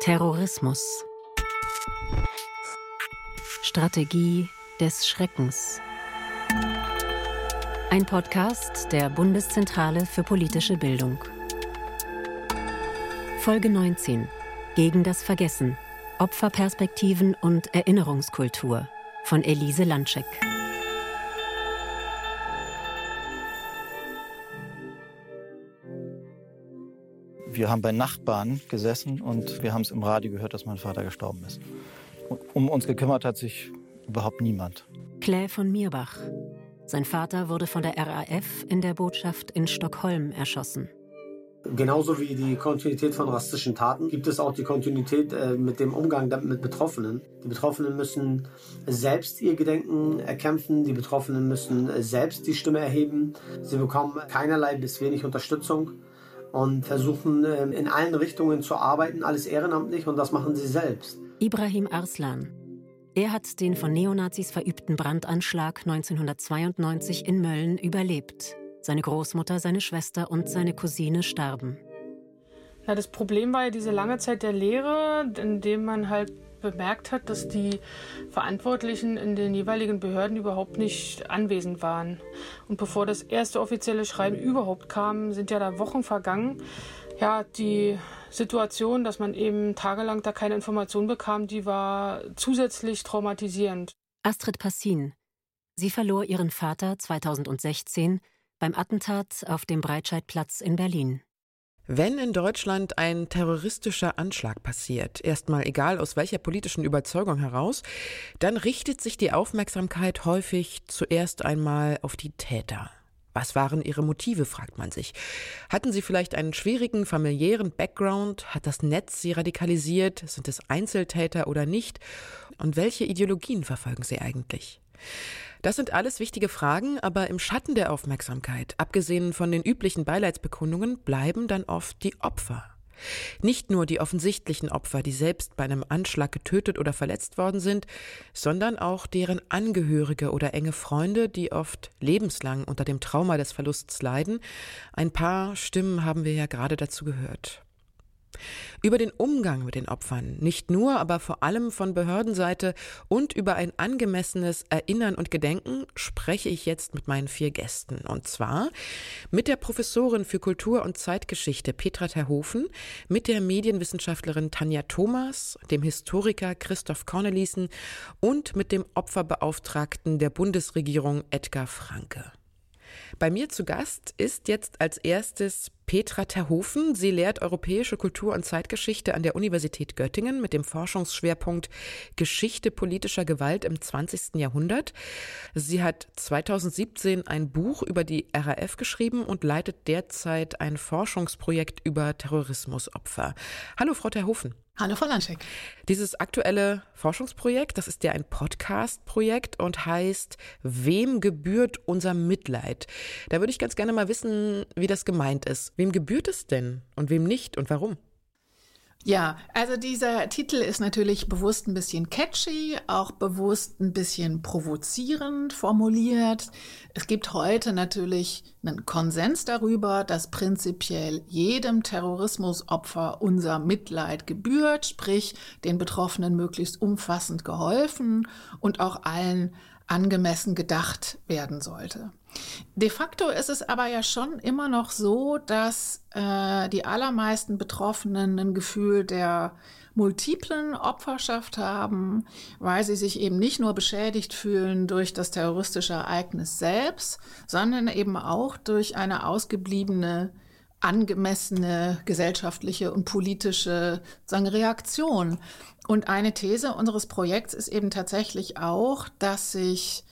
Terrorismus. Strategie des Schreckens. Ein Podcast der Bundeszentrale für politische Bildung. Folge 19. Gegen das Vergessen. Opferperspektiven und Erinnerungskultur von Elise Landschek. Wir haben bei Nachbarn gesessen und wir haben es im Radio gehört, dass mein Vater gestorben ist. Um uns gekümmert hat sich überhaupt niemand. Clay von Mirbach. Sein Vater wurde von der RAF in der Botschaft in Stockholm erschossen. Genauso wie die Kontinuität von rassistischen Taten gibt es auch die Kontinuität äh, mit dem Umgang mit Betroffenen. Die Betroffenen müssen selbst ihr Gedenken erkämpfen, die Betroffenen müssen selbst die Stimme erheben. Sie bekommen keinerlei bis wenig Unterstützung und versuchen ähm, in allen Richtungen zu arbeiten, alles ehrenamtlich und das machen sie selbst. Ibrahim Arslan. Er hat den von Neonazis verübten Brandanschlag 1992 in Mölln überlebt. Seine Großmutter, seine Schwester und seine Cousine starben. Na, das Problem war ja diese lange Zeit der Lehre, in dem man halt bemerkt hat, dass die Verantwortlichen in den jeweiligen Behörden überhaupt nicht anwesend waren. Und bevor das erste offizielle Schreiben überhaupt kam, sind ja da Wochen vergangen. Ja, die Situation, dass man eben tagelang da keine Information bekam, die war zusätzlich traumatisierend. Astrid Passin. Sie verlor ihren Vater 2016 beim Attentat auf dem Breitscheidplatz in Berlin. Wenn in Deutschland ein terroristischer Anschlag passiert, erstmal egal aus welcher politischen Überzeugung heraus, dann richtet sich die Aufmerksamkeit häufig zuerst einmal auf die Täter. Was waren ihre Motive, fragt man sich. Hatten sie vielleicht einen schwierigen familiären Background? Hat das Netz sie radikalisiert? Sind es Einzeltäter oder nicht? Und welche Ideologien verfolgen sie eigentlich? Das sind alles wichtige Fragen, aber im Schatten der Aufmerksamkeit, abgesehen von den üblichen Beileidsbekundungen, bleiben dann oft die Opfer. Nicht nur die offensichtlichen Opfer, die selbst bei einem Anschlag getötet oder verletzt worden sind, sondern auch deren Angehörige oder enge Freunde, die oft lebenslang unter dem Trauma des Verlusts leiden. Ein paar Stimmen haben wir ja gerade dazu gehört. Über den Umgang mit den Opfern, nicht nur, aber vor allem von Behördenseite und über ein angemessenes Erinnern und Gedenken spreche ich jetzt mit meinen vier Gästen. Und zwar mit der Professorin für Kultur und Zeitgeschichte Petra Terhofen, mit der Medienwissenschaftlerin Tanja Thomas, dem Historiker Christoph Cornelissen und mit dem Opferbeauftragten der Bundesregierung Edgar Franke. Bei mir zu Gast ist jetzt als erstes Petra Terhofen. Sie lehrt europäische Kultur und Zeitgeschichte an der Universität Göttingen mit dem Forschungsschwerpunkt Geschichte politischer Gewalt im 20. Jahrhundert. Sie hat 2017 ein Buch über die RAF geschrieben und leitet derzeit ein Forschungsprojekt über Terrorismusopfer. Hallo, Frau Terhofen. Hallo, Frau Landscheck. Dieses aktuelle Forschungsprojekt, das ist ja ein Podcast-Projekt und heißt Wem gebührt unser Mitleid? Da würde ich ganz gerne mal wissen, wie das gemeint ist. Wem gebührt es denn und wem nicht und warum? Ja, also dieser Titel ist natürlich bewusst ein bisschen catchy, auch bewusst ein bisschen provozierend formuliert. Es gibt heute natürlich einen Konsens darüber, dass prinzipiell jedem Terrorismusopfer unser Mitleid gebührt, sprich den Betroffenen möglichst umfassend geholfen und auch allen angemessen gedacht werden sollte. De facto ist es aber ja schon immer noch so, dass äh, die allermeisten Betroffenen ein Gefühl der multiplen Opferschaft haben, weil sie sich eben nicht nur beschädigt fühlen durch das terroristische Ereignis selbst, sondern eben auch durch eine ausgebliebene angemessene gesellschaftliche und politische sagen, Reaktion. Und eine These unseres Projekts ist eben tatsächlich auch, dass sich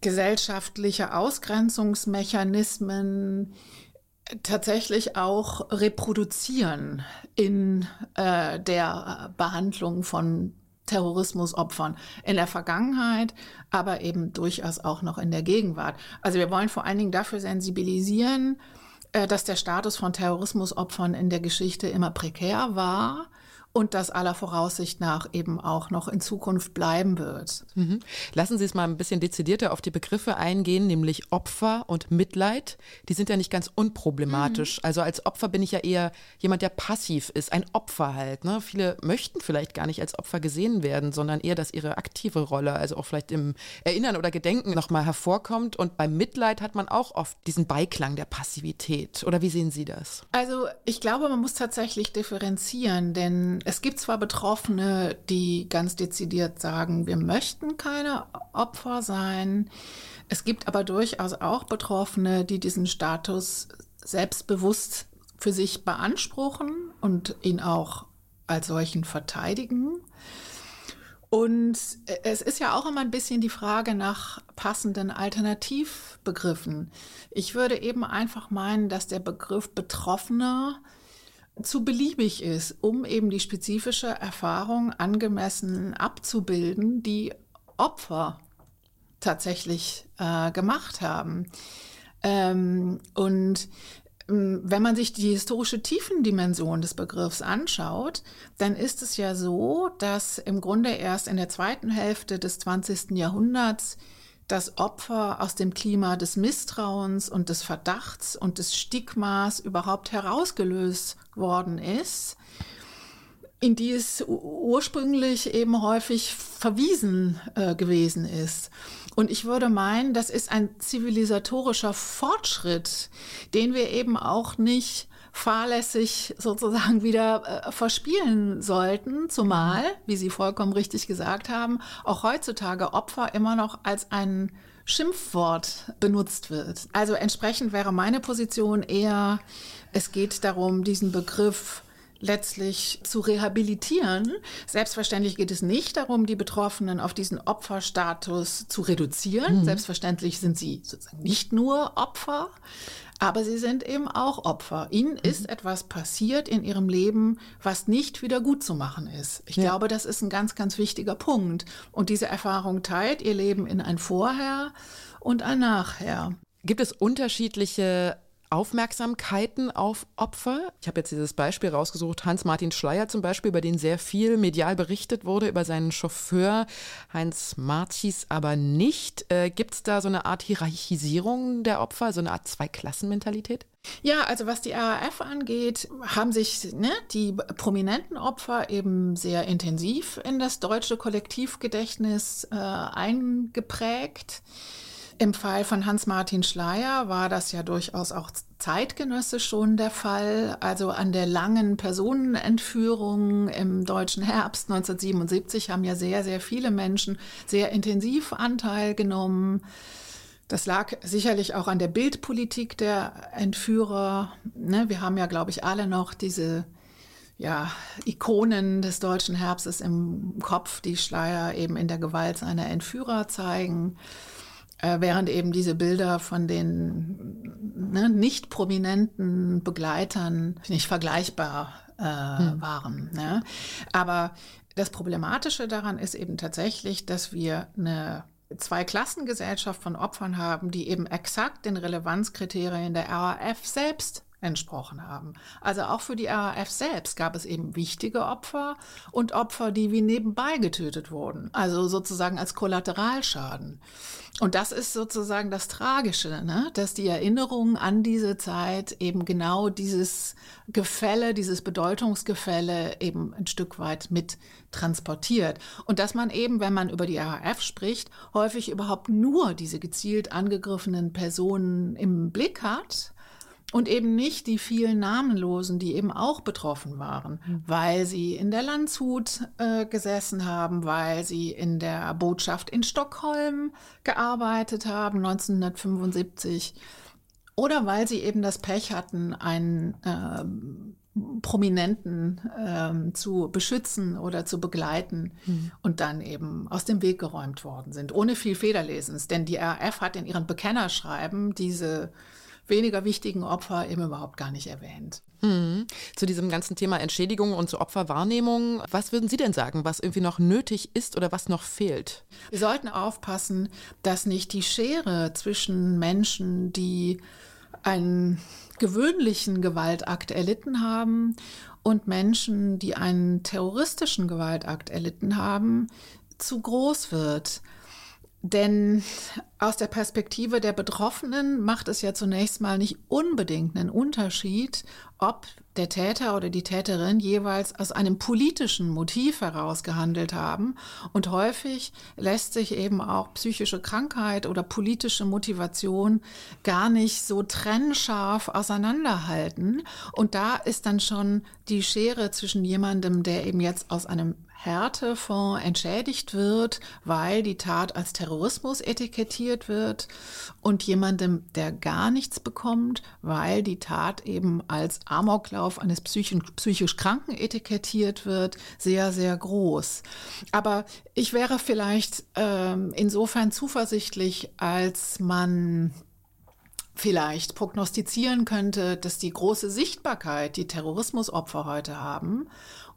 gesellschaftliche Ausgrenzungsmechanismen tatsächlich auch reproduzieren in äh, der Behandlung von Terrorismusopfern in der Vergangenheit, aber eben durchaus auch noch in der Gegenwart. Also wir wollen vor allen Dingen dafür sensibilisieren, äh, dass der Status von Terrorismusopfern in der Geschichte immer prekär war und das aller Voraussicht nach eben auch noch in Zukunft bleiben wird. Mhm. Lassen Sie es mal ein bisschen dezidierter auf die Begriffe eingehen, nämlich Opfer und Mitleid. Die sind ja nicht ganz unproblematisch. Mhm. Also als Opfer bin ich ja eher jemand, der passiv ist, ein Opfer halt. Ne? Viele möchten vielleicht gar nicht als Opfer gesehen werden, sondern eher, dass ihre aktive Rolle, also auch vielleicht im Erinnern oder Gedenken nochmal hervorkommt. Und beim Mitleid hat man auch oft diesen Beiklang der Passivität. Oder wie sehen Sie das? Also ich glaube, man muss tatsächlich differenzieren, denn es gibt zwar Betroffene, die ganz dezidiert sagen, wir möchten keine Opfer sein. Es gibt aber durchaus auch Betroffene, die diesen Status selbstbewusst für sich beanspruchen und ihn auch als solchen verteidigen. Und es ist ja auch immer ein bisschen die Frage nach passenden Alternativbegriffen. Ich würde eben einfach meinen, dass der Begriff Betroffener zu beliebig ist, um eben die spezifische Erfahrung angemessen abzubilden, die Opfer tatsächlich äh, gemacht haben. Ähm, und ähm, wenn man sich die historische Tiefendimension des Begriffs anschaut, dann ist es ja so, dass im Grunde erst in der zweiten Hälfte des 20. Jahrhunderts das Opfer aus dem Klima des Misstrauens und des Verdachts und des Stigmas überhaupt herausgelöst worden ist, in die es ursprünglich eben häufig verwiesen äh, gewesen ist. Und ich würde meinen, das ist ein zivilisatorischer Fortschritt, den wir eben auch nicht fahrlässig sozusagen wieder äh, verspielen sollten, zumal, wie Sie vollkommen richtig gesagt haben, auch heutzutage Opfer immer noch als ein Schimpfwort benutzt wird. Also entsprechend wäre meine Position eher, es geht darum, diesen Begriff letztlich zu rehabilitieren. Selbstverständlich geht es nicht darum, die Betroffenen auf diesen Opferstatus zu reduzieren. Mhm. Selbstverständlich sind sie sozusagen nicht nur Opfer, aber sie sind eben auch Opfer. Ihnen mhm. ist etwas passiert in ihrem Leben, was nicht wieder gut zu machen ist. Ich ja. glaube, das ist ein ganz, ganz wichtiger Punkt. Und diese Erfahrung teilt ihr Leben in ein Vorher und ein Nachher. Gibt es unterschiedliche Aufmerksamkeiten auf Opfer. Ich habe jetzt dieses Beispiel rausgesucht, Hans-Martin Schleier zum Beispiel, über den sehr viel medial berichtet wurde, über seinen Chauffeur Heinz Martis aber nicht. Äh, Gibt es da so eine Art Hierarchisierung der Opfer, so eine Art Zweiklassenmentalität? Ja, also was die RAF angeht, haben sich ne, die prominenten Opfer eben sehr intensiv in das deutsche Kollektivgedächtnis äh, eingeprägt. Im Fall von Hans-Martin Schleier war das ja durchaus auch zeitgenössisch schon der Fall. Also an der langen Personenentführung im deutschen Herbst 1977 haben ja sehr, sehr viele Menschen sehr intensiv Anteil genommen. Das lag sicherlich auch an der Bildpolitik der Entführer. Ne, wir haben ja, glaube ich, alle noch diese ja, Ikonen des deutschen Herbstes im Kopf, die Schleier eben in der Gewalt seiner Entführer zeigen. Äh, während eben diese Bilder von den ne, nicht prominenten Begleitern nicht vergleichbar äh, hm. waren. Ne? Aber das Problematische daran ist eben tatsächlich, dass wir eine Zweiklassengesellschaft von Opfern haben, die eben exakt den Relevanzkriterien der RAF selbst entsprochen haben. Also auch für die RAF selbst gab es eben wichtige Opfer und Opfer, die wie nebenbei getötet wurden, also sozusagen als Kollateralschaden. Und das ist sozusagen das Tragische, ne? dass die Erinnerung an diese Zeit eben genau dieses Gefälle, dieses Bedeutungsgefälle eben ein Stück weit mit transportiert. Und dass man eben, wenn man über die RAF spricht, häufig überhaupt nur diese gezielt angegriffenen Personen im Blick hat und eben nicht die vielen Namenlosen, die eben auch betroffen waren, mhm. weil sie in der Landshut äh, gesessen haben, weil sie in der Botschaft in Stockholm gearbeitet haben 1975 oder weil sie eben das Pech hatten, einen äh, Prominenten ähm, zu beschützen oder zu begleiten mhm. und dann eben aus dem Weg geräumt worden sind, ohne viel Federlesens. Denn die RAF hat in ihren Bekennerschreiben diese weniger wichtigen Opfer eben überhaupt gar nicht erwähnt. Hm. Zu diesem ganzen Thema Entschädigung und zu Opferwahrnehmung, was würden Sie denn sagen, was irgendwie noch nötig ist oder was noch fehlt? Wir sollten aufpassen, dass nicht die Schere zwischen Menschen, die einen gewöhnlichen Gewaltakt erlitten haben und Menschen, die einen terroristischen Gewaltakt erlitten haben, zu groß wird. Denn aus der Perspektive der Betroffenen macht es ja zunächst mal nicht unbedingt einen Unterschied, ob der Täter oder die Täterin jeweils aus einem politischen Motiv heraus gehandelt haben. Und häufig lässt sich eben auch psychische Krankheit oder politische Motivation gar nicht so trennscharf auseinanderhalten. Und da ist dann schon die Schere zwischen jemandem, der eben jetzt aus einem Härtefonds entschädigt wird, weil die Tat als Terrorismus etikettiert wird und jemandem, der gar nichts bekommt, weil die Tat eben als Amoklauf eines psychisch Kranken etikettiert wird, sehr, sehr groß. Aber ich wäre vielleicht ähm, insofern zuversichtlich, als man vielleicht prognostizieren könnte, dass die große Sichtbarkeit, die Terrorismusopfer heute haben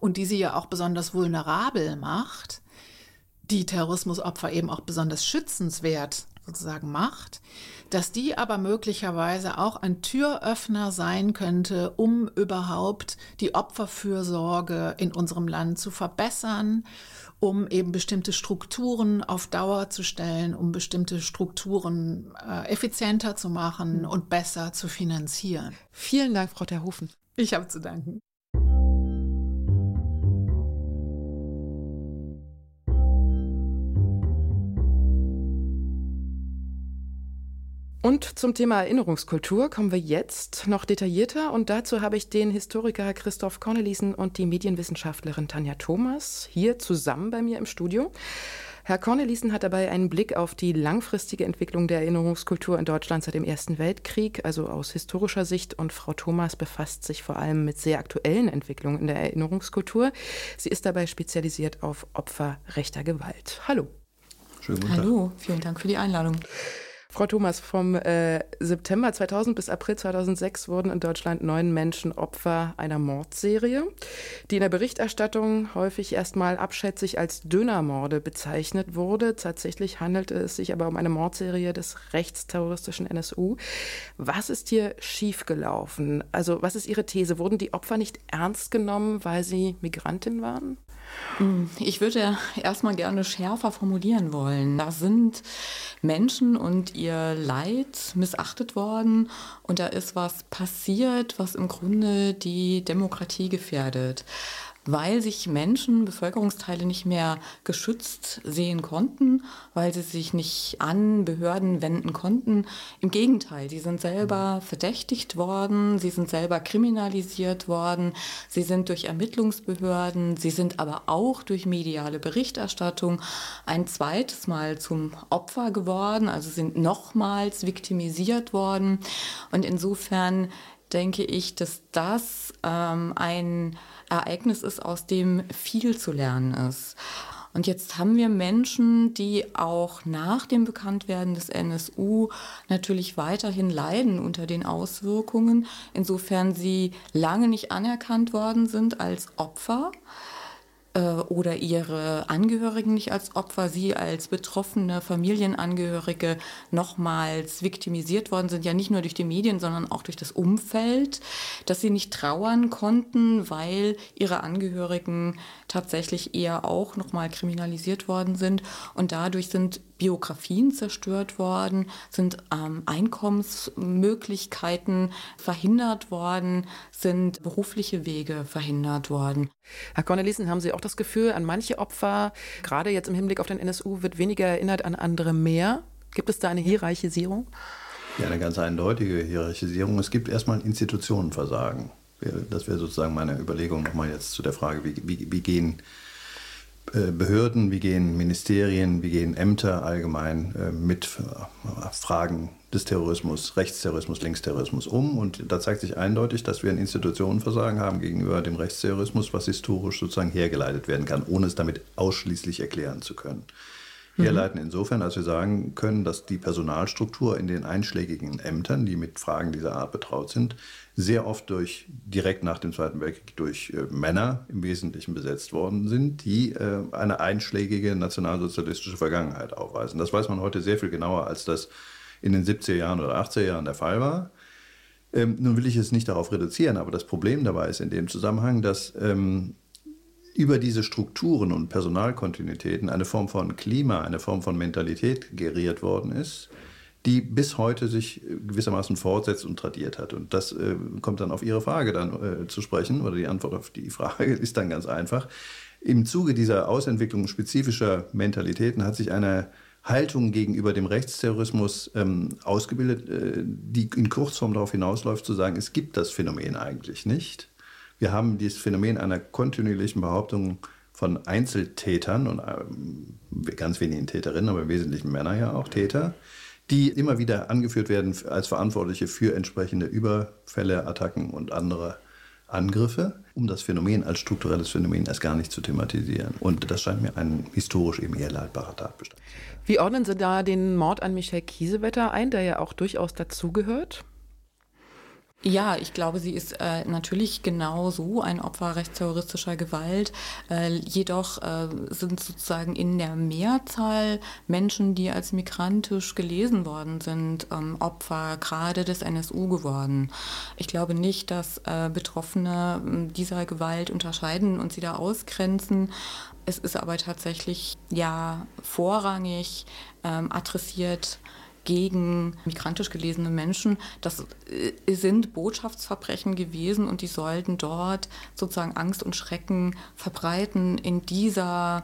und die sie ja auch besonders vulnerabel macht, die Terrorismusopfer eben auch besonders schützenswert sozusagen macht, dass die aber möglicherweise auch ein Türöffner sein könnte, um überhaupt die Opferfürsorge in unserem Land zu verbessern, um eben bestimmte Strukturen auf Dauer zu stellen, um bestimmte Strukturen äh, effizienter zu machen und besser zu finanzieren. Vielen Dank, Frau Terhofen. Ich habe zu danken. Und zum Thema Erinnerungskultur kommen wir jetzt noch detaillierter und dazu habe ich den Historiker Christoph Cornelissen und die Medienwissenschaftlerin Tanja Thomas hier zusammen bei mir im Studio. Herr Cornelissen hat dabei einen Blick auf die langfristige Entwicklung der Erinnerungskultur in Deutschland seit dem Ersten Weltkrieg, also aus historischer Sicht. Und Frau Thomas befasst sich vor allem mit sehr aktuellen Entwicklungen in der Erinnerungskultur. Sie ist dabei spezialisiert auf Opfer rechter Gewalt. Hallo. Schönen guten Tag. Hallo, vielen Dank für die Einladung. Frau Thomas, vom äh, September 2000 bis April 2006 wurden in Deutschland neun Menschen Opfer einer Mordserie, die in der Berichterstattung häufig erstmal abschätzig als Dönermorde bezeichnet wurde. Tatsächlich handelte es sich aber um eine Mordserie des rechtsterroristischen NSU. Was ist hier schiefgelaufen? Also was ist Ihre These? Wurden die Opfer nicht ernst genommen, weil sie Migrantin waren? Hm, ich würde erstmal gerne schärfer formulieren wollen. Da sind Menschen und ihr Leid missachtet worden und da ist was passiert, was im Grunde die Demokratie gefährdet weil sich Menschen, Bevölkerungsteile nicht mehr geschützt sehen konnten, weil sie sich nicht an Behörden wenden konnten. Im Gegenteil, sie sind selber verdächtigt worden, sie sind selber kriminalisiert worden, sie sind durch Ermittlungsbehörden, sie sind aber auch durch mediale Berichterstattung ein zweites Mal zum Opfer geworden, also sind nochmals viktimisiert worden. Und insofern denke ich, dass das ähm, ein Ereignis ist, aus dem viel zu lernen ist. Und jetzt haben wir Menschen, die auch nach dem Bekanntwerden des NSU natürlich weiterhin leiden unter den Auswirkungen, insofern sie lange nicht anerkannt worden sind als Opfer oder ihre Angehörigen nicht als Opfer, sie als betroffene Familienangehörige nochmals viktimisiert worden sind, ja nicht nur durch die Medien, sondern auch durch das Umfeld, dass sie nicht trauern konnten, weil ihre Angehörigen tatsächlich eher auch nochmal kriminalisiert worden sind. Und dadurch sind Biografien zerstört worden, sind ähm, Einkommensmöglichkeiten verhindert worden, sind berufliche Wege verhindert worden. Herr Cornelissen, haben Sie auch das Gefühl, an manche Opfer, gerade jetzt im Hinblick auf den NSU, wird weniger erinnert, an andere mehr? Gibt es da eine Hierarchisierung? Ja, eine ganz eindeutige Hierarchisierung. Es gibt erstmal ein Institutionenversagen. Das wäre sozusagen meine Überlegung nochmal jetzt zu der Frage, wie, wie, wie gehen Behörden, wie gehen Ministerien, wie gehen Ämter allgemein äh, mit äh, Fragen des Terrorismus, Rechtsterrorismus, Linksterrorismus um. Und da zeigt sich eindeutig, dass wir ein Institutionenversagen haben gegenüber dem Rechtsterrorismus, was historisch sozusagen hergeleitet werden kann, ohne es damit ausschließlich erklären zu können. Mhm. Herleiten insofern, als wir sagen können, dass die Personalstruktur in den einschlägigen Ämtern, die mit Fragen dieser Art betraut sind, sehr oft durch direkt nach dem Zweiten Weltkrieg durch äh, Männer im Wesentlichen besetzt worden sind, die äh, eine einschlägige nationalsozialistische Vergangenheit aufweisen. Das weiß man heute sehr viel genauer, als das in den 70er Jahren oder 80er Jahren der Fall war. Ähm, nun will ich es nicht darauf reduzieren, aber das Problem dabei ist in dem Zusammenhang, dass ähm, über diese Strukturen und Personalkontinuitäten eine Form von Klima, eine Form von Mentalität geriert worden ist, die bis heute sich gewissermaßen fortsetzt und tradiert hat. Und das äh, kommt dann auf Ihre Frage dann äh, zu sprechen, oder die Antwort auf die Frage ist dann ganz einfach. Im Zuge dieser Ausentwicklung spezifischer Mentalitäten hat sich eine Haltung gegenüber dem Rechtsterrorismus ähm, ausgebildet, äh, die in Kurzform darauf hinausläuft, zu sagen, es gibt das Phänomen eigentlich nicht. Wir haben dieses Phänomen einer kontinuierlichen Behauptung von Einzeltätern und ähm, ganz wenigen Täterinnen, aber im Wesentlichen Männer ja auch Täter, die immer wieder angeführt werden als Verantwortliche für entsprechende Überfälle, Attacken und andere Angriffe, um das Phänomen als strukturelles Phänomen erst gar nicht zu thematisieren. Und das scheint mir ein historisch eben eher leitbarer Tatbestand. Wie ordnen Sie da den Mord an Michael Kiesewetter ein, der ja auch durchaus dazugehört? Ja, ich glaube, sie ist äh, natürlich genau so ein Opfer rechtsterroristischer Gewalt. Äh, jedoch äh, sind sozusagen in der Mehrzahl Menschen, die als migrantisch gelesen worden sind, ähm, Opfer gerade des NSU geworden. Ich glaube nicht, dass äh, Betroffene ähm, dieser Gewalt unterscheiden und sie da ausgrenzen. Es ist aber tatsächlich ja vorrangig ähm, adressiert gegen migrantisch gelesene Menschen. Das äh, sind Botschaftsverbrechen gewesen und die sollten dort sozusagen Angst und Schrecken verbreiten in dieser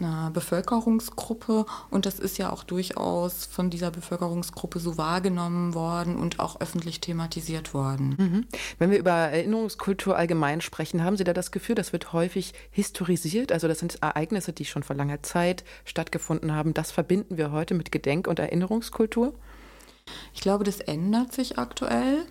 äh, Bevölkerungsgruppe und das ist ja auch durchaus von dieser Bevölkerungsgruppe so wahrgenommen worden und auch öffentlich thematisiert worden. Mhm. Wenn wir über Erinnerungskultur allgemein sprechen, haben Sie da das Gefühl, das wird häufig historisiert? Also das sind Ereignisse, die schon vor langer Zeit stattgefunden haben. Das verbinden wir heute mit Gedenk- und Erinnerungskultur? Ich glaube, das ändert sich aktuell.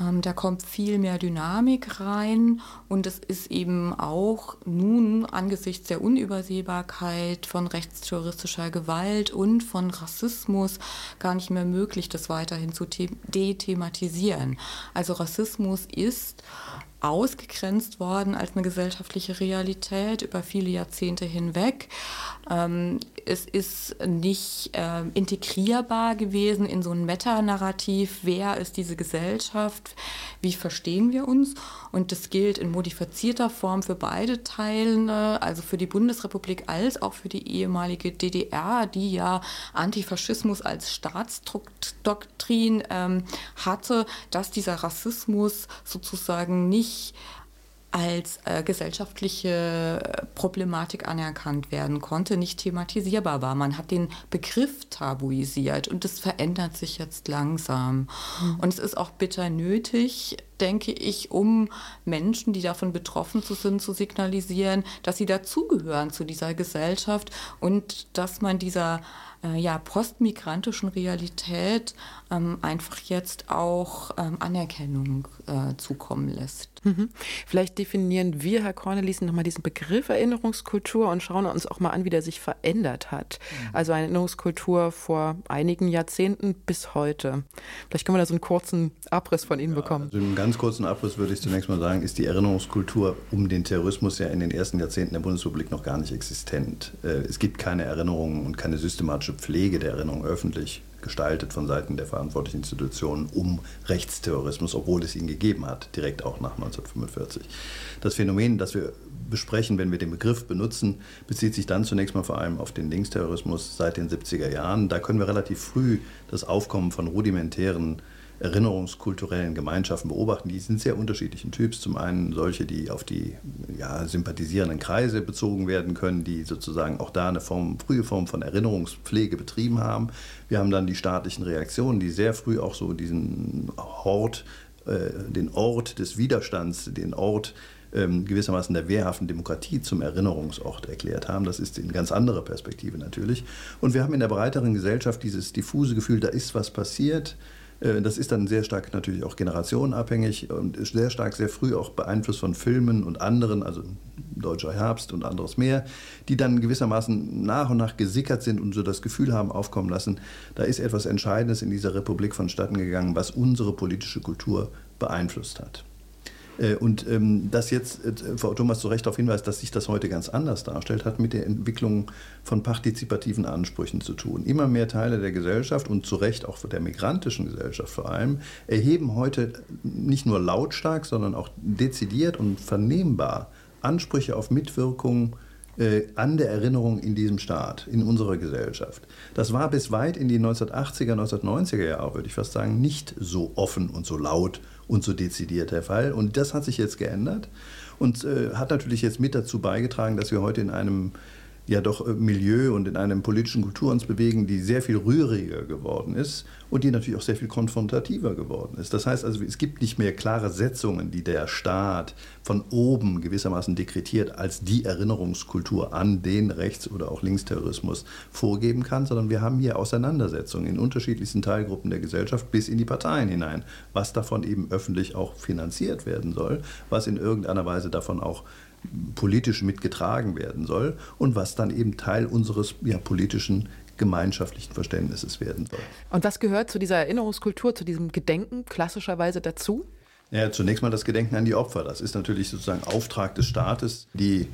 Ähm, da kommt viel mehr Dynamik rein und es ist eben auch nun angesichts der Unübersehbarkeit von rechtsterroristischer Gewalt und von Rassismus gar nicht mehr möglich, das weiterhin zu dethematisieren. Also Rassismus ist ausgegrenzt worden als eine gesellschaftliche Realität über viele Jahrzehnte hinweg. Ähm, es ist nicht äh, integrierbar gewesen in so ein Metanarrativ, wer ist diese Gesellschaft, wie verstehen wir uns. Und das gilt in modifizierter Form für beide Teile, also für die Bundesrepublik als auch für die ehemalige DDR, die ja Antifaschismus als Staatsdoktrin ähm, hatte, dass dieser Rassismus sozusagen nicht als äh, gesellschaftliche Problematik anerkannt werden konnte, nicht thematisierbar war. Man hat den Begriff tabuisiert und das verändert sich jetzt langsam. Mhm. Und es ist auch bitter nötig, denke ich, um Menschen, die davon betroffen sind, zu signalisieren, dass sie dazugehören zu dieser Gesellschaft und dass man dieser äh, ja, postmigrantischen Realität ähm, einfach jetzt auch ähm, Anerkennung äh, zukommen lässt. Mhm. Vielleicht definieren wir, Herr Cornelissen, nochmal diesen Begriff Erinnerungskultur und schauen uns auch mal an, wie der sich verändert hat. Mhm. Also eine Erinnerungskultur vor einigen Jahrzehnten bis heute. Vielleicht können wir da so einen kurzen Abriss von Ihnen ja, bekommen. Also ganz kurzen Abriss würde ich zunächst mal sagen, ist die Erinnerungskultur um den Terrorismus ja in den ersten Jahrzehnten der Bundesrepublik noch gar nicht existent. Äh, es gibt keine Erinnerungen und keine systematische Pflege der Erinnerung öffentlich gestaltet von Seiten der verantwortlichen Institutionen um Rechtsterrorismus, obwohl es ihn gegeben hat, direkt auch nach 1945. Das Phänomen, das wir besprechen, wenn wir den Begriff benutzen, bezieht sich dann zunächst mal vor allem auf den Linksterrorismus seit den 70er Jahren. Da können wir relativ früh das Aufkommen von rudimentären erinnerungskulturellen Gemeinschaften beobachten. Die sind sehr unterschiedlichen Typs. Zum einen solche, die auf die ja, sympathisierenden Kreise bezogen werden können, die sozusagen auch da eine Form, frühe Form von Erinnerungspflege betrieben haben. Wir haben dann die staatlichen Reaktionen, die sehr früh auch so diesen Hort, äh, den Ort des Widerstands, den Ort ähm, gewissermaßen der wehrhaften Demokratie zum Erinnerungsort erklärt haben. Das ist in ganz anderer Perspektive natürlich. Und wir haben in der breiteren Gesellschaft dieses diffuse Gefühl, da ist was passiert. Äh, das ist dann sehr stark natürlich auch generationenabhängig und ist sehr stark, sehr früh auch beeinflusst von Filmen und anderen, also Deutscher Herbst und anderes mehr, die dann gewissermaßen nach und nach gesickert sind und so das Gefühl haben aufkommen lassen, da ist etwas Entscheidendes in dieser Republik vonstatten gegangen, was unsere politische Kultur beeinflusst hat. Äh, und ähm, dass jetzt äh, Frau Thomas zu Recht darauf hinweist, dass sich das heute ganz anders darstellt, hat mit der Entwicklung von partizipativen Ansprüchen zu tun. Immer mehr Teile der Gesellschaft und zu Recht auch der migrantischen Gesellschaft vor allem erheben heute nicht nur lautstark, sondern auch dezidiert und vernehmbar Ansprüche auf Mitwirkung äh, an der Erinnerung in diesem Staat, in unserer Gesellschaft. Das war bis weit in die 1980er, 1990er Jahre, würde ich fast sagen, nicht so offen und so laut und so dezidiert der Fall. Und das hat sich jetzt geändert und äh, hat natürlich jetzt mit dazu beigetragen, dass wir heute in einem ja doch äh, Milieu und in einem politischen Kultur uns bewegen, die sehr viel rühriger geworden ist und die natürlich auch sehr viel konfrontativer geworden ist. Das heißt also, es gibt nicht mehr klare Setzungen, die der Staat von oben gewissermaßen dekretiert als die Erinnerungskultur an den Rechts- oder auch Linksterrorismus vorgeben kann, sondern wir haben hier Auseinandersetzungen in unterschiedlichsten Teilgruppen der Gesellschaft bis in die Parteien hinein, was davon eben öffentlich auch finanziert werden soll, was in irgendeiner Weise davon auch politisch mitgetragen werden soll und was dann eben Teil unseres ja, politischen gemeinschaftlichen Verständnisses werden soll. Und was gehört zu dieser Erinnerungskultur, zu diesem Gedenken klassischerweise dazu? Ja, zunächst mal das Gedenken an die Opfer. Das ist natürlich sozusagen Auftrag des Staates, die,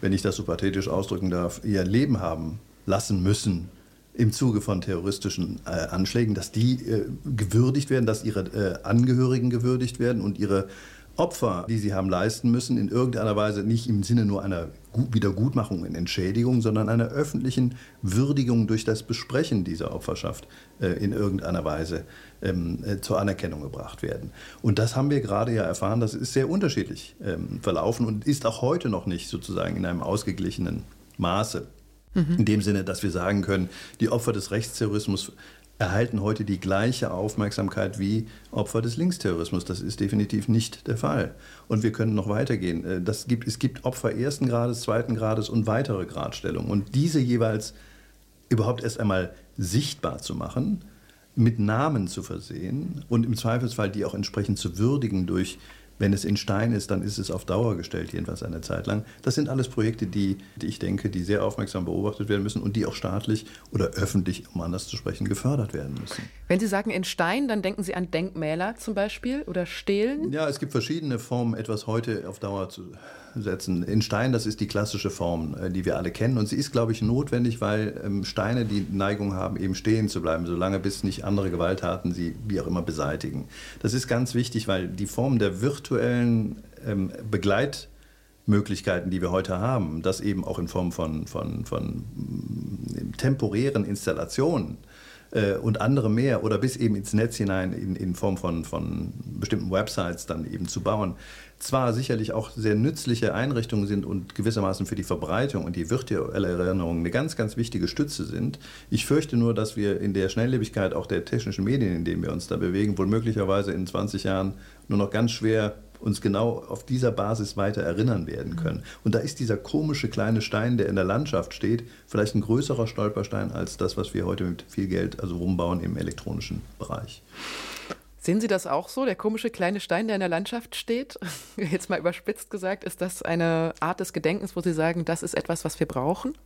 wenn ich das so pathetisch ausdrücken darf, ihr Leben haben lassen müssen im Zuge von terroristischen äh, Anschlägen, dass die äh, gewürdigt werden, dass ihre äh, Angehörigen gewürdigt werden und ihre Opfer, die sie haben leisten müssen, in irgendeiner Weise nicht im Sinne nur einer Wiedergutmachung und Entschädigung, sondern einer öffentlichen Würdigung durch das Besprechen dieser Opferschaft äh, in irgendeiner Weise ähm, äh, zur Anerkennung gebracht werden. Und das haben wir gerade ja erfahren, das ist sehr unterschiedlich ähm, verlaufen und ist auch heute noch nicht sozusagen in einem ausgeglichenen Maße. Mhm. In dem Sinne, dass wir sagen können, die Opfer des Rechtsterrorismus erhalten heute die gleiche Aufmerksamkeit wie Opfer des Linksterrorismus. Das ist definitiv nicht der Fall. Und wir können noch weitergehen. Äh, das gibt, es gibt Opfer ersten Grades, zweiten Grades und weitere Gradstellungen. Und diese jeweils überhaupt erst einmal sichtbar zu machen, mit Namen zu versehen und im Zweifelsfall die auch entsprechend zu würdigen durch wenn es in Stein ist, dann ist es auf Dauer gestellt, jedenfalls eine Zeit lang. Das sind alles Projekte, die, die ich denke, die sehr aufmerksam beobachtet werden müssen und die auch staatlich oder öffentlich, um anders zu sprechen, gefördert werden müssen. Wenn Sie sagen in Stein, dann denken Sie an Denkmäler zum Beispiel oder Stelen? Ja, es gibt verschiedene Formen, etwas heute auf Dauer zu setzen. In Stein, das ist die klassische Form, äh, die wir alle kennen. Und sie ist, glaube ich, notwendig, weil ähm, Steine die Neigung haben, eben stehen zu bleiben, solange bis nicht andere Gewalttaten sie wie auch immer beseitigen. Das ist ganz wichtig, weil die Form der virtuellen ähm, Begleitmöglichkeiten, die wir heute haben, das eben auch in Form von, von, von mm, temporären Installationen äh, und andere mehr oder bis eben ins Netz hinein in, in Form von, von bestimmten Websites dann eben zu bauen, zwar sicherlich auch sehr nützliche Einrichtungen sind und gewissermaßen für die Verbreitung und die virtuelle Erinnerung eine ganz, ganz wichtige Stütze sind. Ich fürchte nur, dass wir in der Schnelllebigkeit auch der technischen Medien, in denen wir uns da bewegen, wohl möglicherweise in 20 Jahren nur noch ganz schwer uns genau auf dieser Basis weiter erinnern werden können. Und da ist dieser komische kleine Stein, der in der Landschaft steht, vielleicht ein größerer Stolperstein als das, was wir heute mit viel Geld also rumbauen im elektronischen Bereich. Sehen Sie das auch so? Der komische kleine Stein, der in der Landschaft steht? Jetzt mal überspitzt gesagt, ist das eine Art des Gedenkens, wo Sie sagen, das ist etwas, was wir brauchen?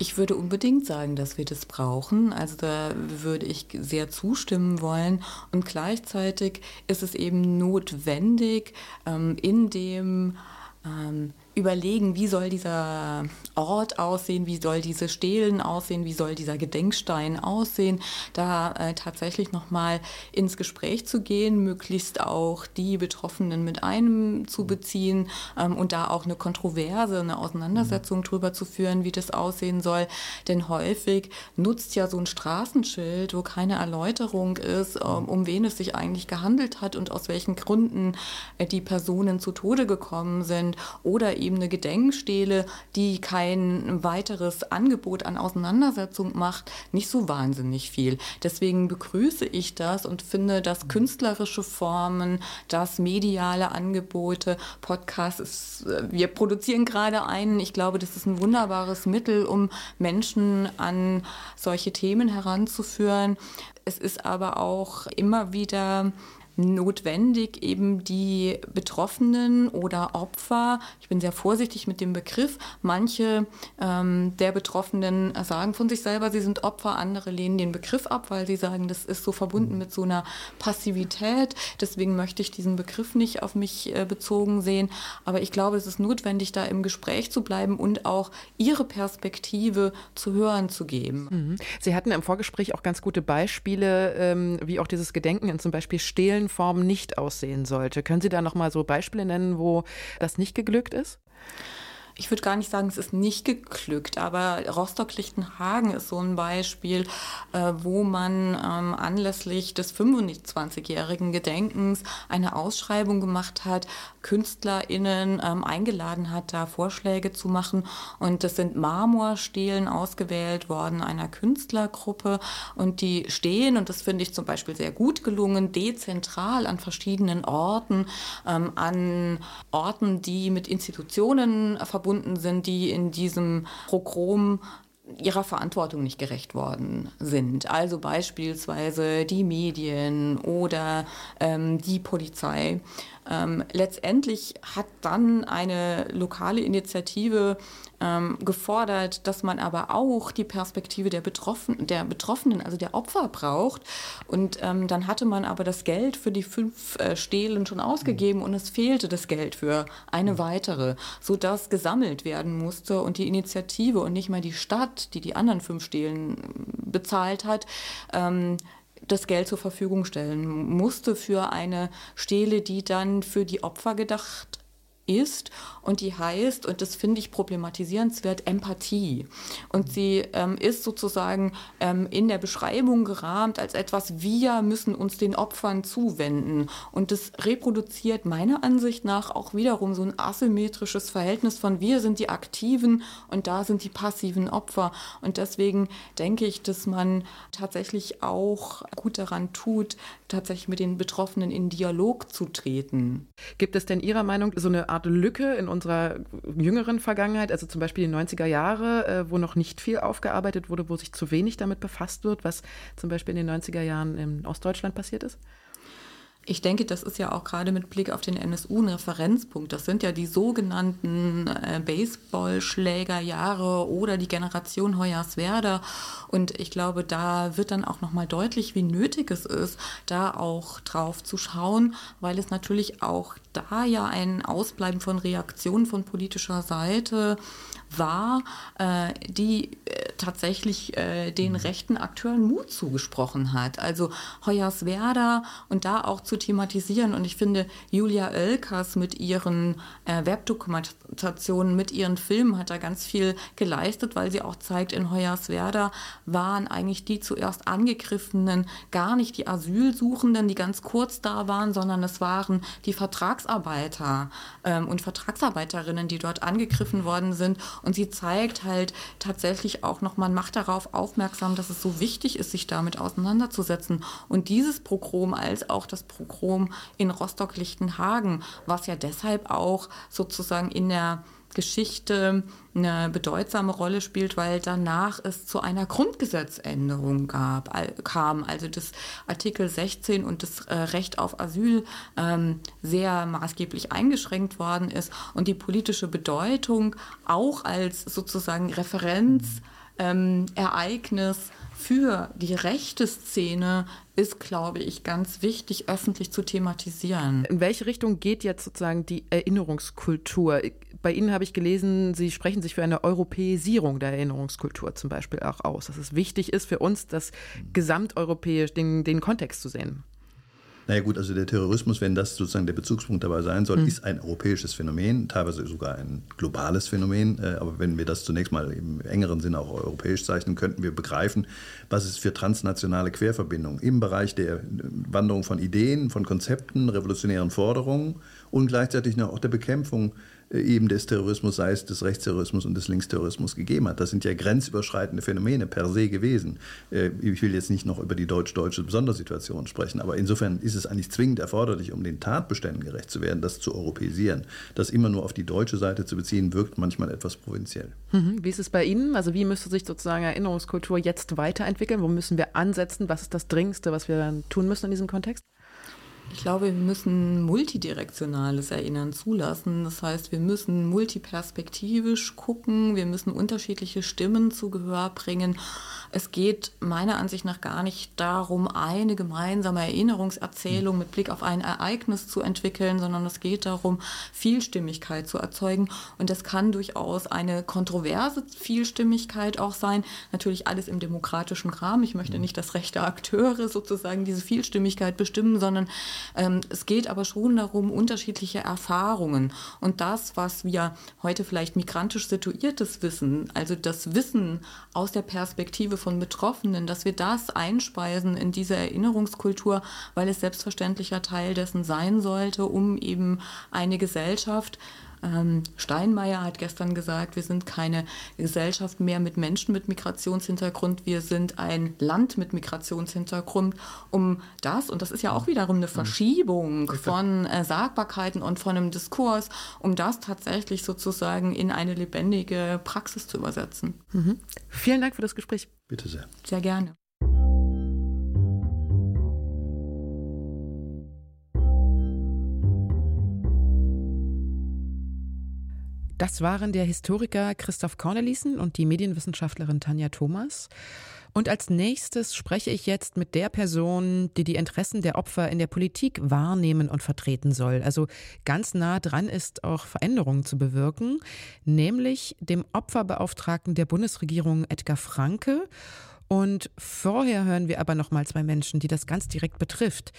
Ich würde unbedingt sagen, dass wir das brauchen. Also da würde ich sehr zustimmen wollen. Und gleichzeitig ist es eben notwendig, ähm, in dem ähm, überlegen, wie soll dieser Ort aussehen, wie soll diese Stelen aussehen, wie soll dieser Gedenkstein aussehen, da äh, tatsächlich nochmal ins Gespräch zu gehen, möglichst auch die Betroffenen mit einem zu beziehen ähm, und da auch eine Kontroverse, eine Auseinandersetzung drüber zu führen, wie das aussehen soll. Denn häufig nutzt ja so ein Straßenschild, wo keine Erläuterung ist, ähm, um wen es sich eigentlich gehandelt hat und aus welchen Gründen äh, die Personen zu Tode gekommen sind oder eben eine Gedenkstele, die kein weiteres Angebot an Auseinandersetzung macht, nicht so wahnsinnig viel. Deswegen begrüße ich das und finde, dass künstlerische Formen, dass mediale Angebote, Podcasts, wir produzieren gerade einen. Ich glaube, das ist ein wunderbares Mittel, um Menschen an solche Themen heranzuführen. Es ist aber auch immer wieder notwendig, eben die Betroffenen oder Opfer, ich bin sehr vorsichtig mit dem Begriff, manche ähm, der Betroffenen sagen von sich selber, sie sind Opfer, andere lehnen den Begriff ab, weil sie sagen, das ist so verbunden mit so einer Passivität. Deswegen möchte ich diesen Begriff nicht auf mich äh, bezogen sehen. Aber ich glaube, es ist notwendig, da im Gespräch zu bleiben und auch ihre Perspektive zu hören zu geben. Mhm. Sie hatten im Vorgespräch auch ganz gute Beispiele, ähm, wie auch dieses Gedenken in zum Beispiel Stehlenform nicht aussehen sollte. Können Sie da noch mal so Beispiele nennen, wo das nicht geglückt ist? Ich würde gar nicht sagen, es ist nicht geglückt, aber Rostock-Lichtenhagen ist so ein Beispiel, äh, wo man ähm, anlässlich des 25-jährigen Gedenkens eine Ausschreibung gemacht hat, KünstlerInnen ähm, eingeladen hat, da Vorschläge zu machen. Und das sind Marmorstelen ausgewählt worden einer Künstlergruppe. Und die stehen, und das finde ich zum Beispiel sehr gut gelungen, dezentral an verschiedenen Orten, ähm, an Orten, die mit Institutionen verbunden verbunden sind, die in diesem Programm ihrer Verantwortung nicht gerecht worden sind. Also beispielsweise die Medien oder ähm, die Polizei. Ähm, letztendlich hat dann eine lokale Initiative ähm, gefordert, dass man aber auch die Perspektive der, Betroffen, der Betroffenen, also der Opfer braucht. Und ähm, dann hatte man aber das Geld für die fünf äh, Stelen schon ausgegeben und es fehlte das Geld für eine weitere, sodass gesammelt werden musste und die Initiative und nicht mal die Stadt, die die anderen fünf Stelen bezahlt hat, ähm, das Geld zur Verfügung stellen musste für eine Stele, die dann für die Opfer gedacht ist und die heißt, und das finde ich problematisierenswert, Empathie. Und sie ähm, ist sozusagen ähm, in der Beschreibung gerahmt als etwas, wir müssen uns den Opfern zuwenden. Und das reproduziert meiner Ansicht nach auch wiederum so ein asymmetrisches Verhältnis von wir sind die Aktiven und da sind die passiven Opfer. Und deswegen denke ich, dass man tatsächlich auch gut daran tut, tatsächlich mit den Betroffenen in Dialog zu treten. Gibt es denn Ihrer Meinung so eine Art Lücke in unserer jüngeren Vergangenheit, also zum Beispiel die 90er Jahre, äh, wo noch nicht viel aufgearbeitet wurde, wo sich zu wenig damit befasst wird, was zum Beispiel in den 90er Jahren in Ostdeutschland passiert ist? Ich denke, das ist ja auch gerade mit Blick auf den NSU ein Referenzpunkt. Das sind ja die sogenannten äh, Baseballschlägerjahre oder die Generation Hoyerswerda. Und ich glaube, da wird dann auch nochmal deutlich, wie nötig es ist, da auch drauf zu schauen, weil es natürlich auch da ja ein Ausbleiben von Reaktionen von politischer Seite war, äh, die äh, tatsächlich äh, den mhm. rechten Akteuren Mut zugesprochen hat. Also Hoyerswerda und da auch zu thematisieren. Und ich finde, Julia Oelkers mit ihren äh, Webdokumentationen, mit ihren Filmen hat da ganz viel geleistet, weil sie auch zeigt, in Hoyerswerda waren eigentlich die zuerst Angegriffenen gar nicht die Asylsuchenden, die ganz kurz da waren, sondern es waren die Vertragsarbeiter ähm, und Vertragsarbeiterinnen, die dort angegriffen worden sind und sie zeigt halt tatsächlich auch noch, man macht darauf aufmerksam, dass es so wichtig ist, sich damit auseinanderzusetzen. Und dieses Pogrom als auch das Pogrom in Rostock-Lichtenhagen, was ja deshalb auch sozusagen in der Geschichte eine bedeutsame Rolle spielt, weil danach es zu einer Grundgesetzänderung gab, kam. Also das Artikel 16 und das äh, Recht auf Asyl ähm, sehr maßgeblich eingeschränkt worden ist und die politische Bedeutung auch als sozusagen Referenzereignis ähm, für die rechte Szene ist, glaube ich, ganz wichtig, öffentlich zu thematisieren. In welche Richtung geht jetzt sozusagen die Erinnerungskultur? Bei Ihnen habe ich gelesen, Sie sprechen sich für eine Europäisierung der Erinnerungskultur zum Beispiel auch aus, dass es wichtig ist für uns, das gesamteuropäisch, den, den Kontext zu sehen. Naja gut, also der Terrorismus, wenn das sozusagen der Bezugspunkt dabei sein soll, mhm. ist ein europäisches Phänomen, teilweise sogar ein globales Phänomen. Äh, aber wenn wir das zunächst mal im engeren Sinne auch europäisch zeichnen, könnten wir begreifen, was es für transnationale Querverbindungen im Bereich der Wanderung von Ideen, von Konzepten, revolutionären Forderungen und gleichzeitig auch der Bekämpfung äh, eben des Terrorismus, sei es des Rechtsterrorismus und des Linksterrorismus gegeben hat. Das sind ja grenzüberschreitende Phänomene per se gewesen. Äh, ich will jetzt nicht noch über die deutsch-deutsche Sondersituation sprechen, aber insofern ist es eigentlich zwingend erforderlich, um den Tatbeständen gerecht zu werden, das zu europäisieren. Das immer nur auf die deutsche Seite zu beziehen, wirkt manchmal etwas provinziell. Mhm. Wie ist es bei Ihnen? Also wie müsste sich sozusagen Erinnerungskultur jetzt weiterentwickeln? Wo müssen wir ansetzen? Was ist das Dringendste, was wir tun müssen in diesem Kontext? Ich glaube, wir müssen multidirektionales Erinnern zulassen. Das heißt, wir müssen multiperspektivisch gucken, wir müssen unterschiedliche Stimmen zu Gehör bringen. Es geht meiner Ansicht nach gar nicht darum, eine gemeinsame Erinnerungserzählung mit Blick auf ein Ereignis zu entwickeln, sondern es geht darum, Vielstimmigkeit zu erzeugen. Und das kann durchaus eine kontroverse Vielstimmigkeit auch sein. Natürlich alles im demokratischen Rahmen. Ich möchte nicht, dass rechte Akteure sozusagen diese Vielstimmigkeit bestimmen, sondern es geht aber schon darum, unterschiedliche Erfahrungen. Und das, was wir heute vielleicht migrantisch situiertes Wissen, also das Wissen aus der Perspektive von Betroffenen, dass wir das einspeisen in diese Erinnerungskultur, weil es selbstverständlicher Teil dessen sein sollte, um eben eine Gesellschaft ähm, Steinmeier hat gestern gesagt, wir sind keine Gesellschaft mehr mit Menschen mit Migrationshintergrund, wir sind ein Land mit Migrationshintergrund. Um das, und das ist ja auch wiederum eine mhm. Verschiebung von äh, Sagbarkeiten und von einem Diskurs, um das tatsächlich sozusagen in eine lebendige Praxis zu übersetzen. Mhm. Vielen Dank für das Gespräch. Bitte sehr. Sehr gerne. Das waren der Historiker Christoph Cornelissen und die Medienwissenschaftlerin Tanja Thomas. Und als nächstes spreche ich jetzt mit der Person, die die Interessen der Opfer in der Politik wahrnehmen und vertreten soll. Also ganz nah dran ist, auch Veränderungen zu bewirken, nämlich dem Opferbeauftragten der Bundesregierung Edgar Franke und vorher hören wir aber noch mal zwei Menschen, die das ganz direkt betrifft.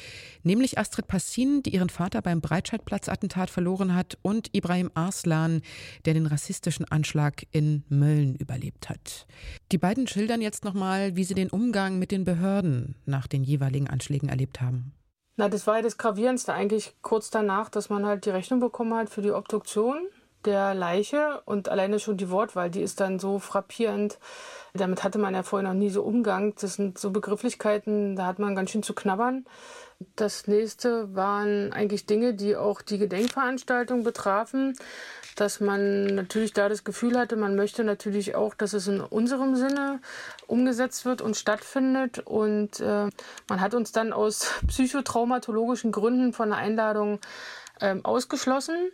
Nämlich Astrid Passin, die ihren Vater beim Breitscheidplatz-Attentat verloren hat und Ibrahim Arslan, der den rassistischen Anschlag in Mölln überlebt hat. Die beiden schildern jetzt noch mal, wie sie den Umgang mit den Behörden nach den jeweiligen Anschlägen erlebt haben. Na, das war ja das Gravierendste eigentlich kurz danach, dass man halt die Rechnung bekommen hat für die Obduktion der Leiche und alleine schon die Wortwahl, die ist dann so frappierend. Damit hatte man ja vorher noch nie so Umgang. Das sind so Begrifflichkeiten, da hat man ganz schön zu knabbern. Das nächste waren eigentlich Dinge, die auch die Gedenkveranstaltung betrafen, dass man natürlich da das Gefühl hatte, man möchte natürlich auch, dass es in unserem Sinne umgesetzt wird und stattfindet. Und äh, man hat uns dann aus psychotraumatologischen Gründen von der Einladung äh, ausgeschlossen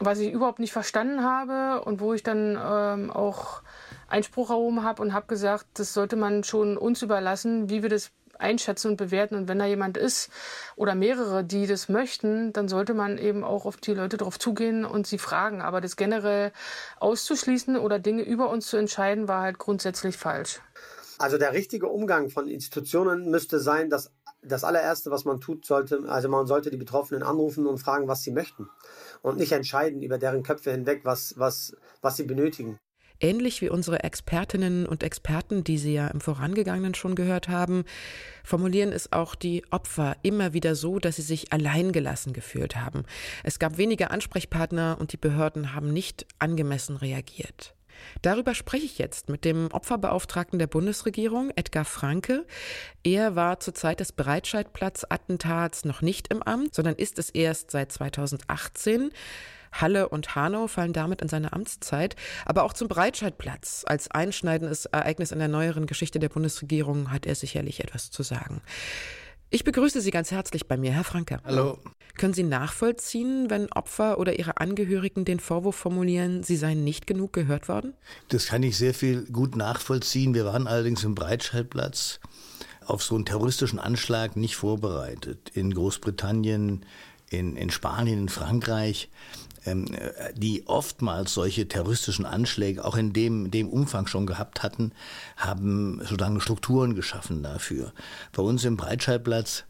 was ich überhaupt nicht verstanden habe und wo ich dann ähm, auch Einspruch erhoben habe und habe gesagt, das sollte man schon uns überlassen, wie wir das einschätzen und bewerten. Und wenn da jemand ist oder mehrere, die das möchten, dann sollte man eben auch auf die Leute drauf zugehen und sie fragen. Aber das generell auszuschließen oder Dinge über uns zu entscheiden, war halt grundsätzlich falsch. Also der richtige Umgang von Institutionen müsste sein, dass das allererste, was man tut, sollte, also man sollte die Betroffenen anrufen und fragen, was sie möchten und nicht entscheiden über deren Köpfe hinweg, was, was, was sie benötigen. Ähnlich wie unsere Expertinnen und Experten, die Sie ja im Vorangegangenen schon gehört haben, formulieren es auch die Opfer immer wieder so, dass sie sich alleingelassen gefühlt haben. Es gab wenige Ansprechpartner und die Behörden haben nicht angemessen reagiert. Darüber spreche ich jetzt mit dem Opferbeauftragten der Bundesregierung, Edgar Franke. Er war zur Zeit des Breitscheidplatz-Attentats noch nicht im Amt, sondern ist es erst seit 2018. Halle und Hanau fallen damit in seine Amtszeit, aber auch zum Breitscheidplatz. Als einschneidendes Ereignis in der neueren Geschichte der Bundesregierung hat er sicherlich etwas zu sagen. Ich begrüße Sie ganz herzlich bei mir, Herr Franke. Hallo. Können Sie nachvollziehen, wenn Opfer oder ihre Angehörigen den Vorwurf formulieren, sie seien nicht genug gehört worden? Das kann ich sehr viel gut nachvollziehen. Wir waren allerdings im Breitscheidplatz auf so einen terroristischen Anschlag nicht vorbereitet. In Großbritannien, in, in Spanien, in Frankreich ähm, die oftmals solche terroristischen Anschläge auch in dem, dem Umfang schon gehabt hatten, haben sozusagen Strukturen geschaffen dafür. Bei uns im Breitscheidplatz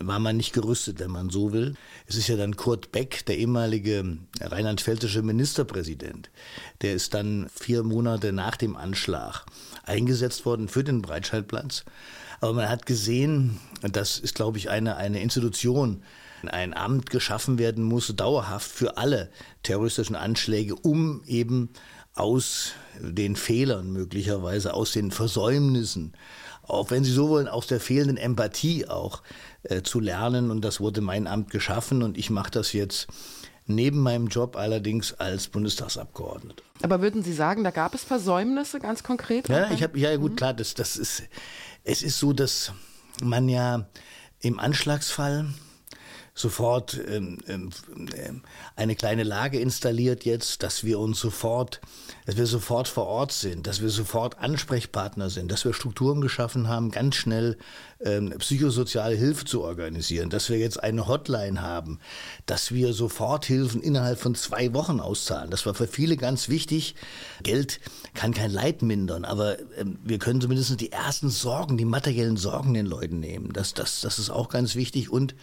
war man nicht gerüstet, wenn man so will. Es ist ja dann Kurt Beck, der ehemalige rheinland-pfälzische Ministerpräsident, der ist dann vier Monate nach dem Anschlag eingesetzt worden für den Breitscheidplatz. Aber man hat gesehen, das ist, glaube ich, eine, eine Institution, ein Amt geschaffen werden muss, dauerhaft für alle terroristischen Anschläge, um eben aus den Fehlern möglicherweise, aus den Versäumnissen, auch wenn Sie so wollen, aus der fehlenden Empathie auch äh, zu lernen. Und das wurde mein Amt geschaffen und ich mache das jetzt neben meinem Job allerdings als Bundestagsabgeordneter. Aber würden Sie sagen, da gab es Versäumnisse ganz konkret? Ja, ich habe ja gut mhm. klar, das, das ist es ist so, dass man ja im Anschlagsfall sofort ähm, ähm, ähm, eine kleine Lage installiert jetzt, dass wir uns sofort, dass wir sofort vor Ort sind, dass wir sofort Ansprechpartner sind, dass wir Strukturen geschaffen haben, ganz schnell ähm, psychosoziale Hilfe zu organisieren, dass wir jetzt eine Hotline haben, dass wir Soforthilfen innerhalb von zwei Wochen auszahlen. Das war für viele ganz wichtig. Geld kann kein Leid mindern, aber ähm, wir können zumindest die ersten Sorgen, die materiellen Sorgen den Leuten nehmen. Das, das, das ist auch ganz wichtig und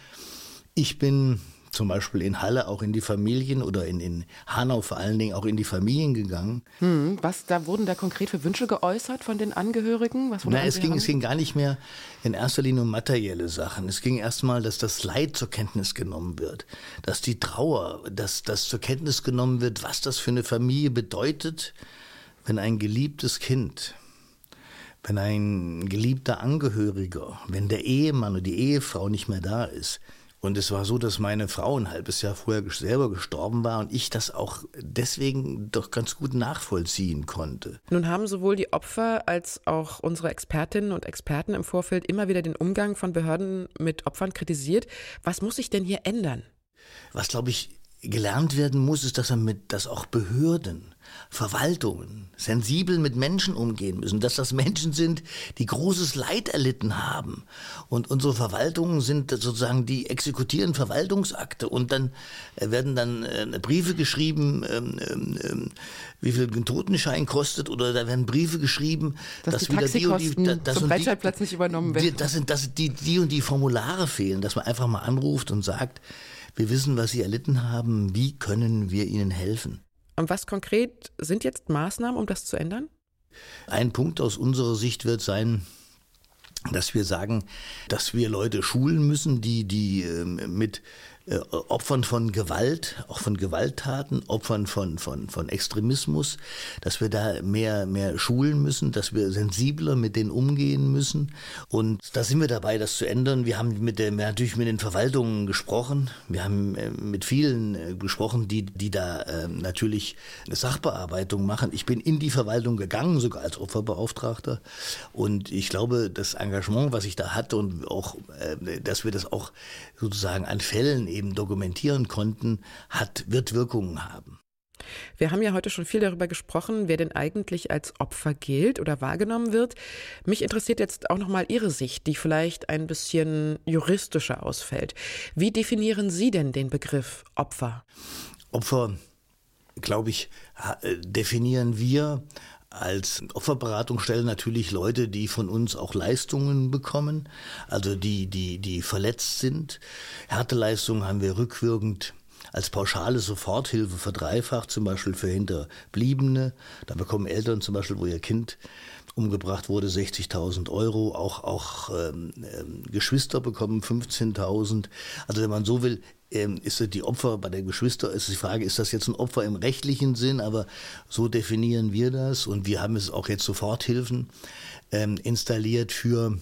ich bin zum Beispiel in Halle auch in die Familien oder in, in Hanau vor allen Dingen auch in die Familien gegangen. Hm, was da wurden da konkret für Wünsche geäußert von den Angehörigen? Was Na, es ging, es ging gar nicht mehr in erster Linie um materielle Sachen. Es ging erstmal, dass das Leid zur Kenntnis genommen wird, dass die Trauer, dass das zur Kenntnis genommen wird, was das für eine Familie bedeutet, wenn ein geliebtes Kind wenn ein geliebter Angehöriger, wenn der Ehemann oder die Ehefrau nicht mehr da ist, und es war so, dass meine Frau ein halbes Jahr vorher selber gestorben war und ich das auch deswegen doch ganz gut nachvollziehen konnte. Nun haben sowohl die Opfer als auch unsere Expertinnen und Experten im Vorfeld immer wieder den Umgang von Behörden mit Opfern kritisiert. Was muss sich denn hier ändern? Was, glaube ich, gelernt werden muss, ist, dass, er mit, dass auch Behörden Verwaltungen sensibel mit Menschen umgehen müssen, dass das Menschen sind, die großes Leid erlitten haben. Und unsere Verwaltungen sind sozusagen, die exekutieren Verwaltungsakte und dann äh, werden dann äh, Briefe geschrieben, ähm, ähm, ähm, wie viel ein Totenschein kostet oder da werden Briefe geschrieben, dass, dass die wieder die und die, das zum Breitscheidplatz nicht übernommen werden. Die, das sind, dass die, die und die Formulare fehlen, dass man einfach mal anruft und sagt, wir wissen, was Sie erlitten haben, wie können wir Ihnen helfen? Was konkret sind jetzt Maßnahmen, um das zu ändern? Ein Punkt aus unserer Sicht wird sein, dass wir sagen, dass wir Leute schulen müssen, die, die ähm, mit äh, Opfern von Gewalt, auch von Gewalttaten, Opfern von, von, von Extremismus, dass wir da mehr, mehr schulen müssen, dass wir sensibler mit denen umgehen müssen. Und da sind wir dabei, das zu ändern. Wir haben mit der, natürlich mit den Verwaltungen gesprochen. Wir haben äh, mit vielen äh, gesprochen, die, die da äh, natürlich eine Sachbearbeitung machen. Ich bin in die Verwaltung gegangen, sogar als Opferbeauftragter. Und ich glaube, das Engagement, was ich da hatte und auch, dass wir das auch sozusagen an Fällen eben dokumentieren konnten, hat, wird Wirkungen haben. Wir haben ja heute schon viel darüber gesprochen, wer denn eigentlich als Opfer gilt oder wahrgenommen wird. Mich interessiert jetzt auch noch mal Ihre Sicht, die vielleicht ein bisschen juristischer ausfällt. Wie definieren Sie denn den Begriff Opfer? Opfer, glaube ich, äh, definieren wir als Opferberatungsstelle natürlich Leute, die von uns auch Leistungen bekommen, also die, die, die verletzt sind. Härteleistungen haben wir rückwirkend als pauschale Soforthilfe verdreifacht, zum Beispiel für Hinterbliebene. Da bekommen Eltern zum Beispiel, wo ihr Kind umgebracht wurde, 60.000 Euro. Auch, auch ähm, ähm, Geschwister bekommen 15.000. Also wenn man so will, ähm, ist die Opfer bei der Geschwister, ist die Frage, ist das jetzt ein Opfer im rechtlichen Sinn, aber so definieren wir das und wir haben es auch jetzt Soforthilfen ähm, installiert für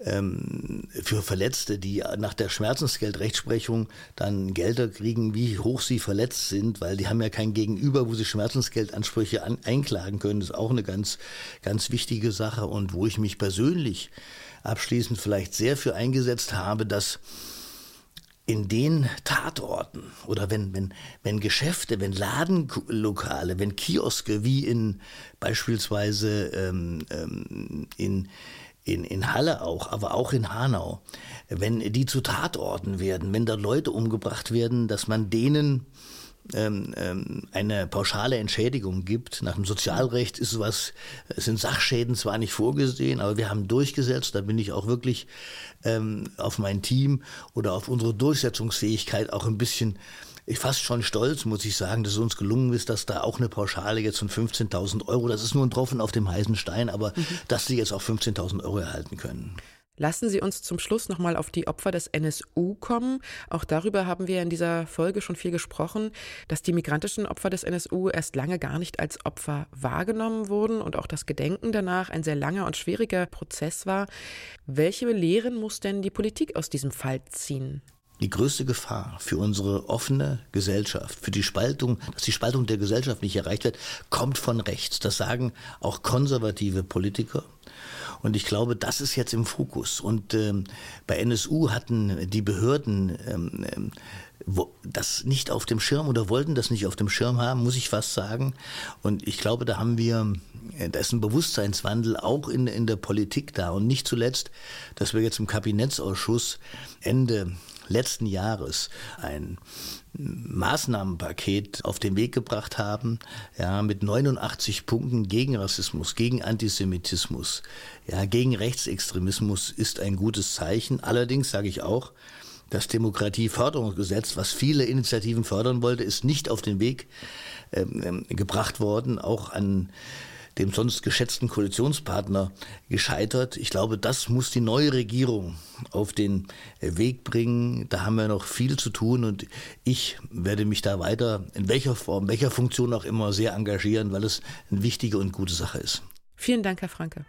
ähm, für Verletzte, die nach der Schmerzensgeldrechtsprechung dann Gelder kriegen, wie hoch sie verletzt sind, weil die haben ja kein Gegenüber, wo sie Schmerzensgeldansprüche an, einklagen können. Das ist auch eine ganz, ganz wichtige Sache und wo ich mich persönlich abschließend vielleicht sehr für eingesetzt habe, dass in den Tatorten oder wenn, wenn, wenn Geschäfte, wenn Ladenlokale, wenn Kioske wie in beispielsweise ähm, ähm, in in, in Halle auch, aber auch in Hanau, wenn die zu Tatorten werden, wenn da Leute umgebracht werden, dass man denen ähm, ähm, eine pauschale Entschädigung gibt. Nach dem Sozialrecht ist sowas, sind Sachschäden zwar nicht vorgesehen, aber wir haben durchgesetzt, da bin ich auch wirklich ähm, auf mein Team oder auf unsere Durchsetzungsfähigkeit auch ein bisschen ich fast schon stolz, muss ich sagen, dass es uns gelungen ist, dass da auch eine Pauschale jetzt von 15.000 Euro, das ist nur ein Tropfen auf dem heißen Stein, aber mhm. dass sie jetzt auch 15.000 Euro erhalten können. Lassen Sie uns zum Schluss nochmal auf die Opfer des NSU kommen. Auch darüber haben wir in dieser Folge schon viel gesprochen, dass die migrantischen Opfer des NSU erst lange gar nicht als Opfer wahrgenommen wurden und auch das Gedenken danach ein sehr langer und schwieriger Prozess war. Welche Lehren muss denn die Politik aus diesem Fall ziehen? Die größte Gefahr für unsere offene Gesellschaft, für die Spaltung, dass die Spaltung der Gesellschaft nicht erreicht wird, kommt von rechts. Das sagen auch konservative Politiker. Und ich glaube, das ist jetzt im Fokus. Und ähm, bei NSU hatten die Behörden ähm, ähm das nicht auf dem Schirm oder wollten das nicht auf dem Schirm haben, muss ich fast sagen. Und ich glaube, da haben wir, äh, da ist ein Bewusstseinswandel auch in, in der Politik da. Und nicht zuletzt, dass wir jetzt im Kabinettsausschuss Ende letzten Jahres ein Maßnahmenpaket auf den Weg gebracht haben, ja, mit 89 Punkten gegen Rassismus, gegen Antisemitismus, ja, gegen Rechtsextremismus ist ein gutes Zeichen. Allerdings sage ich auch, das Demokratieförderungsgesetz, was viele Initiativen fördern wollte, ist nicht auf den Weg ähm, ähm, gebracht worden, auch an dem sonst geschätzten Koalitionspartner gescheitert. Ich glaube, das muss die neue Regierung auf den Weg bringen. Da haben wir noch viel zu tun und ich werde mich da weiter in welcher Form, welcher Funktion auch immer sehr engagieren, weil es eine wichtige und gute Sache ist. Vielen Dank, Herr Franke.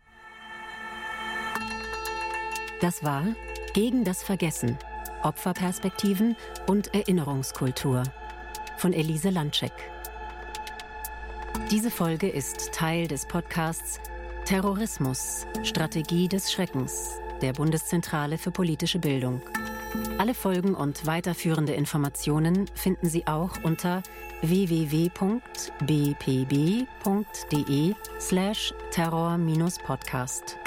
Das war Gegen das Vergessen Opferperspektiven und Erinnerungskultur von Elise Landcheck. Diese Folge ist Teil des Podcasts Terrorismus, Strategie des Schreckens der Bundeszentrale für politische Bildung. Alle Folgen und weiterführende Informationen finden Sie auch unter www.bpb.de slash terror-podcast.